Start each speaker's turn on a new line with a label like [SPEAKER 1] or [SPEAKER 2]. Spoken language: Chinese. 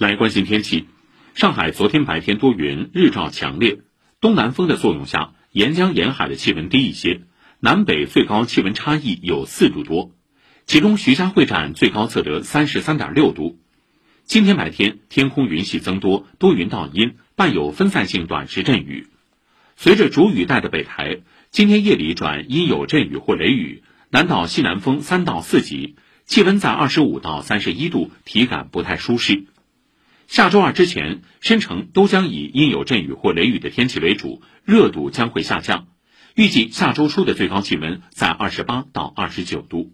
[SPEAKER 1] 来关心天气，上海昨天白天多云，日照强烈，东南风的作用下，沿江沿海的气温低一些，南北最高气温差异有四度多，其中徐家汇站最高测得三十三点六度。今天白天天空云系增多，多云到阴，伴有分散性短时阵雨。随着主雨带的北抬，今天夜里转阴有阵雨或雷雨，南到西南风三到四级，气温在二十五到三十一度，体感不太舒适。下周二之前，申城都将以阴有阵雨或雷雨的天气为主，热度将会下降。预计下周初的最高气温在二十八到二十九度。